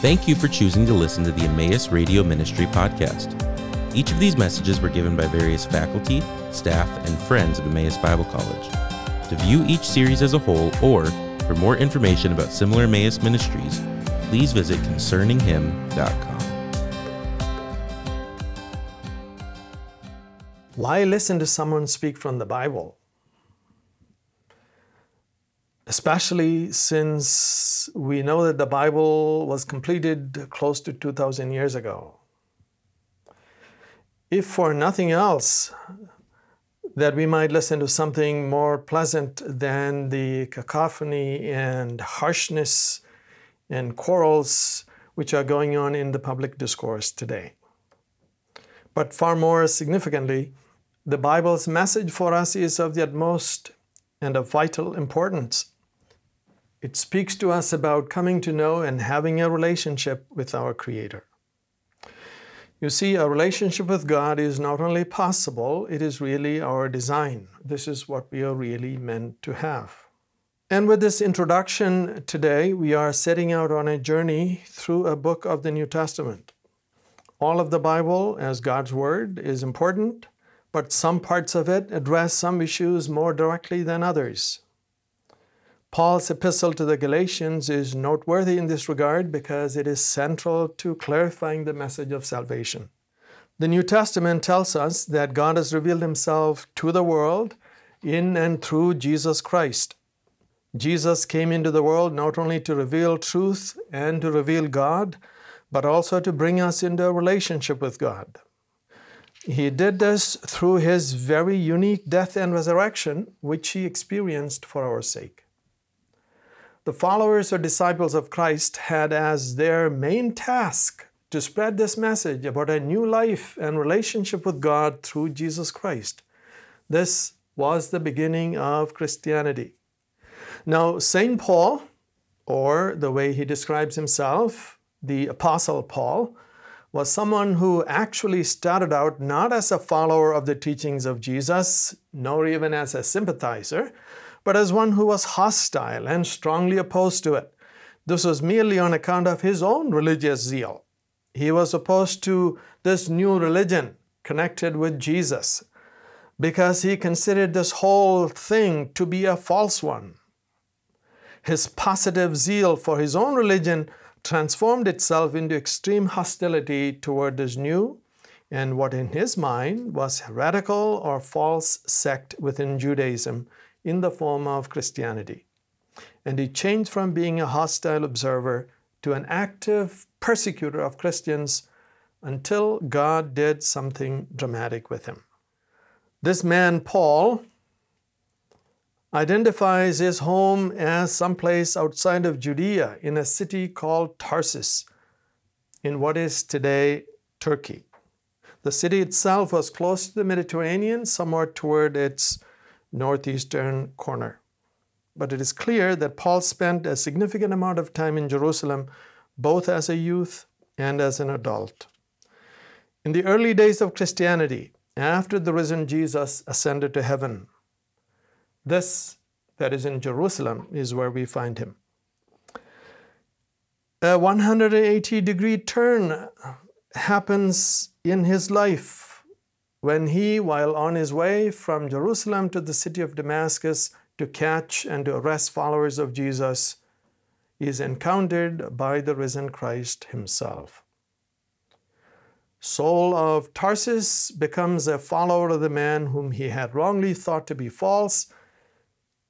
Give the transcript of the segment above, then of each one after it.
Thank you for choosing to listen to the Emmaus Radio Ministry podcast. Each of these messages were given by various faculty, staff, and friends of Emmaus Bible College. To view each series as a whole or for more information about similar Emmaus ministries, please visit concerninghim.com. Why listen to someone speak from the Bible? Especially since we know that the Bible was completed close to 2,000 years ago. If for nothing else, that we might listen to something more pleasant than the cacophony and harshness and quarrels which are going on in the public discourse today. But far more significantly, the Bible's message for us is of the utmost and of vital importance. It speaks to us about coming to know and having a relationship with our Creator. You see, a relationship with God is not only possible, it is really our design. This is what we are really meant to have. And with this introduction today, we are setting out on a journey through a book of the New Testament. All of the Bible, as God's Word, is important, but some parts of it address some issues more directly than others. Paul's epistle to the Galatians is noteworthy in this regard because it is central to clarifying the message of salvation. The New Testament tells us that God has revealed himself to the world in and through Jesus Christ. Jesus came into the world not only to reveal truth and to reveal God, but also to bring us into a relationship with God. He did this through his very unique death and resurrection, which he experienced for our sake. The followers or disciples of Christ had as their main task to spread this message about a new life and relationship with God through Jesus Christ. This was the beginning of Christianity. Now, St. Paul, or the way he describes himself, the Apostle Paul, was someone who actually started out not as a follower of the teachings of Jesus, nor even as a sympathizer, but as one who was hostile and strongly opposed to it. This was merely on account of his own religious zeal. He was opposed to this new religion connected with Jesus because he considered this whole thing to be a false one. His positive zeal for his own religion transformed itself into extreme hostility toward this new and what in his mind was heretical or false sect within Judaism in the form of Christianity. And he changed from being a hostile observer to an active persecutor of Christians until God did something dramatic with him. This man, Paul, identifies his home as someplace outside of Judea in a city called Tarsus in what is today Turkey. The city itself was close to the Mediterranean, somewhat toward its northeastern corner. But it is clear that Paul spent a significant amount of time in Jerusalem, both as a youth and as an adult. In the early days of Christianity, after the risen Jesus ascended to heaven, this, that is in Jerusalem, is where we find him. A 180 degree turn happens in his life when he, while on his way from Jerusalem to the city of Damascus to catch and to arrest followers of Jesus, is encountered by the risen Christ himself. Saul of Tarsus becomes a follower of the man whom he had wrongly thought to be false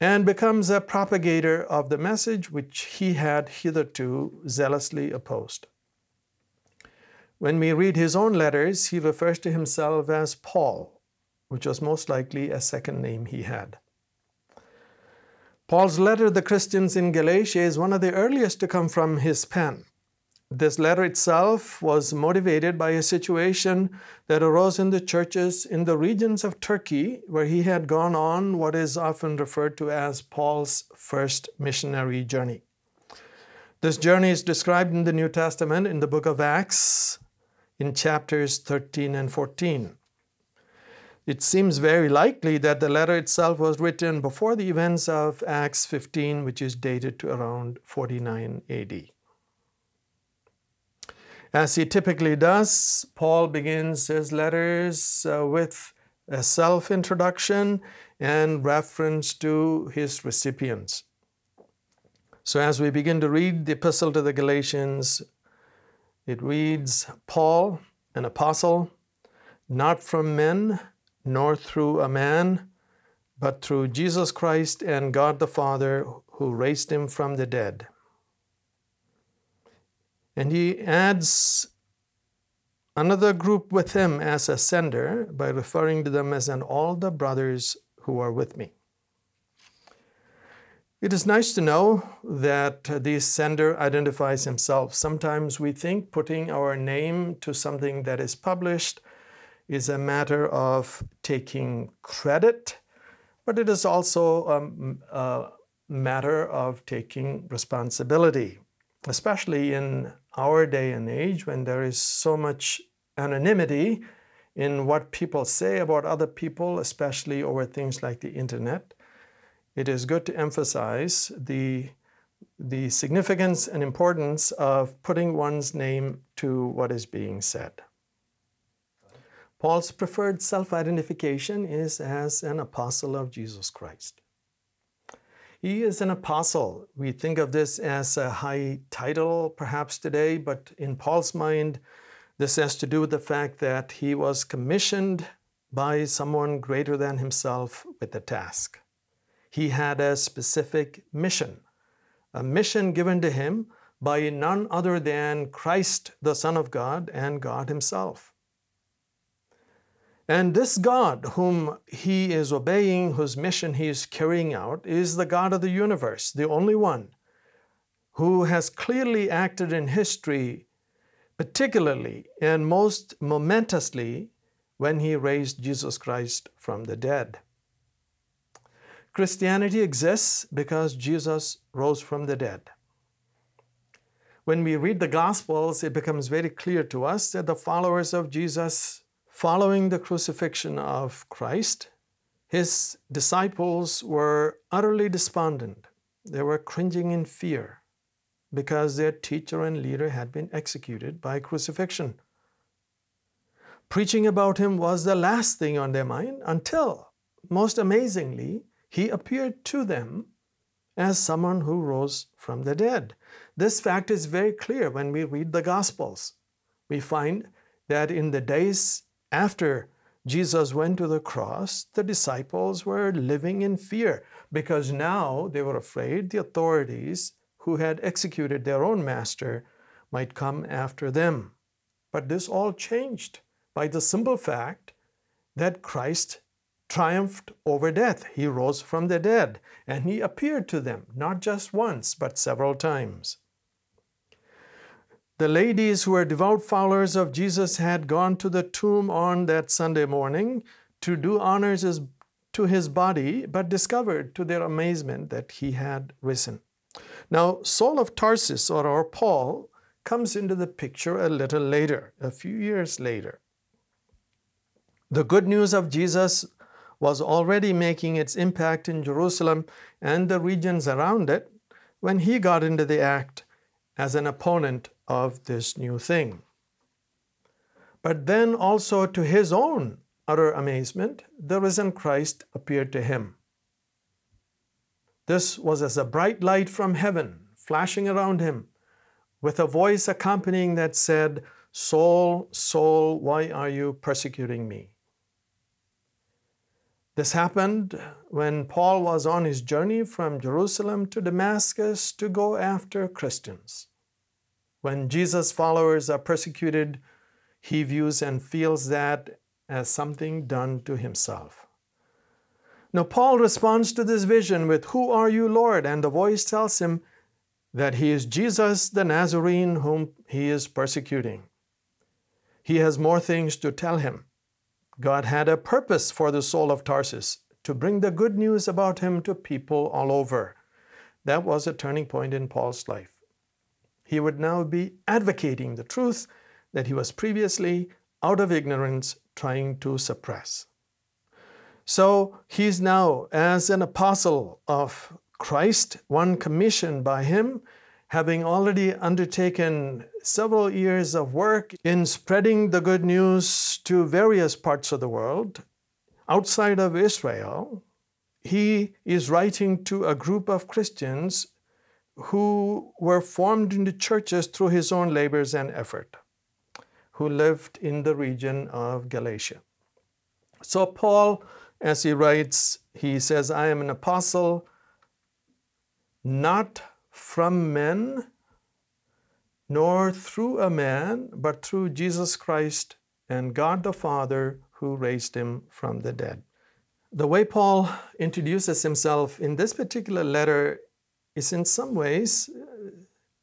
and becomes a propagator of the message which he had hitherto zealously opposed. When we read his own letters, he refers to himself as Paul, which was most likely a second name he had. Paul's letter to the Christians in Galatia is one of the earliest to come from his pen. This letter itself was motivated by a situation that arose in the churches in the regions of Turkey, where he had gone on what is often referred to as Paul's first missionary journey. This journey is described in the New Testament in the book of Acts in chapters 13 and 14. It seems very likely that the letter itself was written before the events of Acts 15, which is dated to around 49 AD. As he typically does, Paul begins his letters uh, with a self introduction and reference to his recipients. So, as we begin to read the Epistle to the Galatians, it reads Paul, an apostle, not from men, nor through a man, but through Jesus Christ and God the Father, who raised him from the dead. And he adds another group with him as a sender by referring to them as and all the brothers who are with me. It is nice to know that the sender identifies himself. Sometimes we think putting our name to something that is published is a matter of taking credit, but it is also um, a matter of taking responsibility, especially in our day and age when there is so much anonymity in what people say about other people, especially over things like the internet. It is good to emphasize the, the significance and importance of putting one's name to what is being said. Paul's preferred self identification is as an apostle of Jesus Christ. He is an apostle. We think of this as a high title perhaps today, but in Paul's mind, this has to do with the fact that he was commissioned by someone greater than himself with a task. He had a specific mission, a mission given to him by none other than Christ, the Son of God, and God Himself. And this God, whom he is obeying, whose mission he is carrying out, is the God of the universe, the only one who has clearly acted in history, particularly and most momentously when he raised Jesus Christ from the dead. Christianity exists because Jesus rose from the dead. When we read the Gospels, it becomes very clear to us that the followers of Jesus Following the crucifixion of Christ, his disciples were utterly despondent. They were cringing in fear because their teacher and leader had been executed by crucifixion. Preaching about him was the last thing on their mind until, most amazingly, he appeared to them as someone who rose from the dead. This fact is very clear when we read the Gospels. We find that in the days after Jesus went to the cross, the disciples were living in fear because now they were afraid the authorities who had executed their own master might come after them. But this all changed by the simple fact that Christ triumphed over death. He rose from the dead and he appeared to them, not just once, but several times. The ladies who were devout followers of Jesus had gone to the tomb on that Sunday morning to do honors to his body, but discovered to their amazement that he had risen. Now, Saul of Tarsus, or our Paul, comes into the picture a little later, a few years later. The good news of Jesus was already making its impact in Jerusalem and the regions around it when he got into the act as an opponent of this new thing. But then also to his own utter amazement, the risen Christ appeared to him. This was as a bright light from heaven flashing around him, with a voice accompanying that said, Saul, Saul, why are you persecuting me? This happened when Paul was on his journey from Jerusalem to Damascus to go after Christians. When Jesus' followers are persecuted, he views and feels that as something done to himself. Now, Paul responds to this vision with, Who are you, Lord? And the voice tells him that he is Jesus the Nazarene whom he is persecuting. He has more things to tell him. God had a purpose for the Saul of Tarsus to bring the good news about him to people all over. That was a turning point in Paul's life he would now be advocating the truth that he was previously, out of ignorance, trying to suppress. So he's now, as an apostle of Christ, one commissioned by him, having already undertaken several years of work in spreading the good news to various parts of the world outside of Israel, he is writing to a group of Christians who were formed into churches through his own labors and effort, who lived in the region of Galatia. So, Paul, as he writes, he says, I am an apostle not from men, nor through a man, but through Jesus Christ and God the Father who raised him from the dead. The way Paul introduces himself in this particular letter is in some ways uh,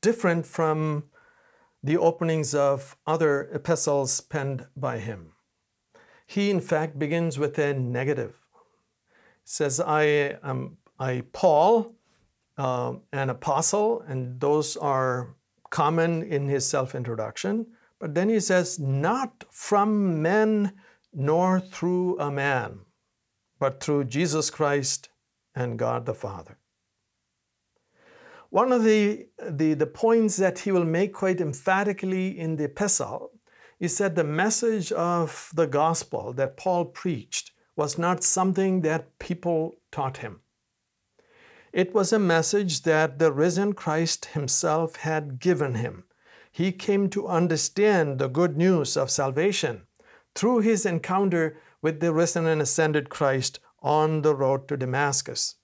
different from the openings of other epistles penned by him. He, in fact, begins with a negative. He Says, I am I, Paul, uh, an apostle, and those are common in his self introduction. But then he says, not from men nor through a man, but through Jesus Christ and God the Father. One of the, the, the points that he will make quite emphatically in the epistle is that the message of the gospel that Paul preached was not something that people taught him. It was a message that the risen Christ himself had given him. He came to understand the good news of salvation through his encounter with the risen and ascended Christ on the road to Damascus.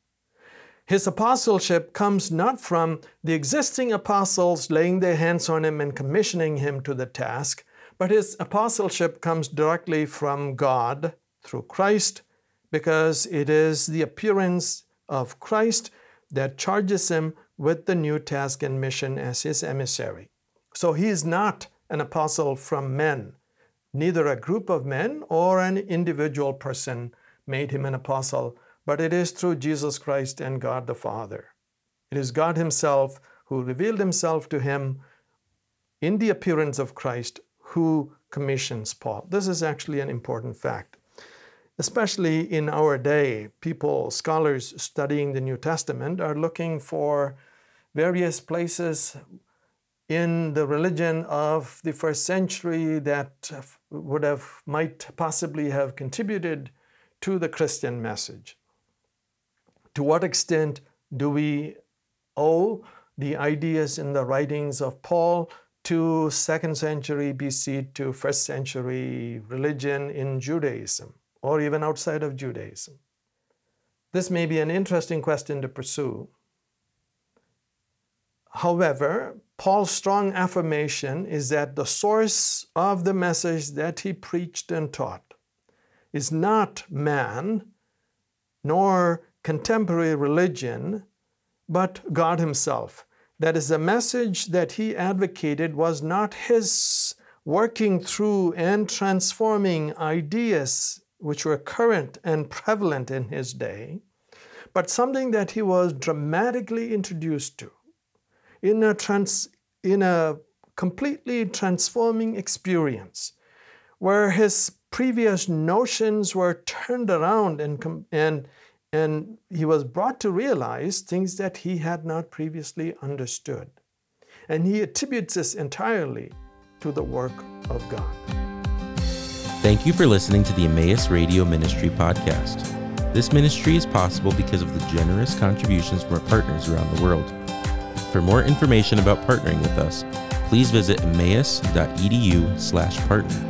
His apostleship comes not from the existing apostles laying their hands on him and commissioning him to the task, but his apostleship comes directly from God through Christ because it is the appearance of Christ that charges him with the new task and mission as his emissary. So he is not an apostle from men. Neither a group of men or an individual person made him an apostle, but it is through Jesus Christ and God the Father. It is God Himself who revealed Himself to him in the appearance of Christ who commissions Paul. This is actually an important fact especially in our day, people, scholars studying the New Testament, are looking for various places in the religion of the first century that would have might possibly have contributed to the Christian message. To what extent do we owe the ideas in the writings of Paul to second century BC to first century religion in Judaism? Or even outside of Judaism? This may be an interesting question to pursue. However, Paul's strong affirmation is that the source of the message that he preached and taught is not man nor contemporary religion, but God Himself. That is, the message that he advocated was not his working through and transforming ideas which were current and prevalent in his day, but something that he was dramatically introduced to in a, trans, in a completely transforming experience where his previous notions were turned around and, and, and he was brought to realize things that he had not previously understood. And he attributes this entirely to the work of God. Thank you for listening to the Emmaus Radio Ministry podcast. This ministry is possible because of the generous contributions from our partners around the world. For more information about partnering with us, please visit emmaus.edu/partner.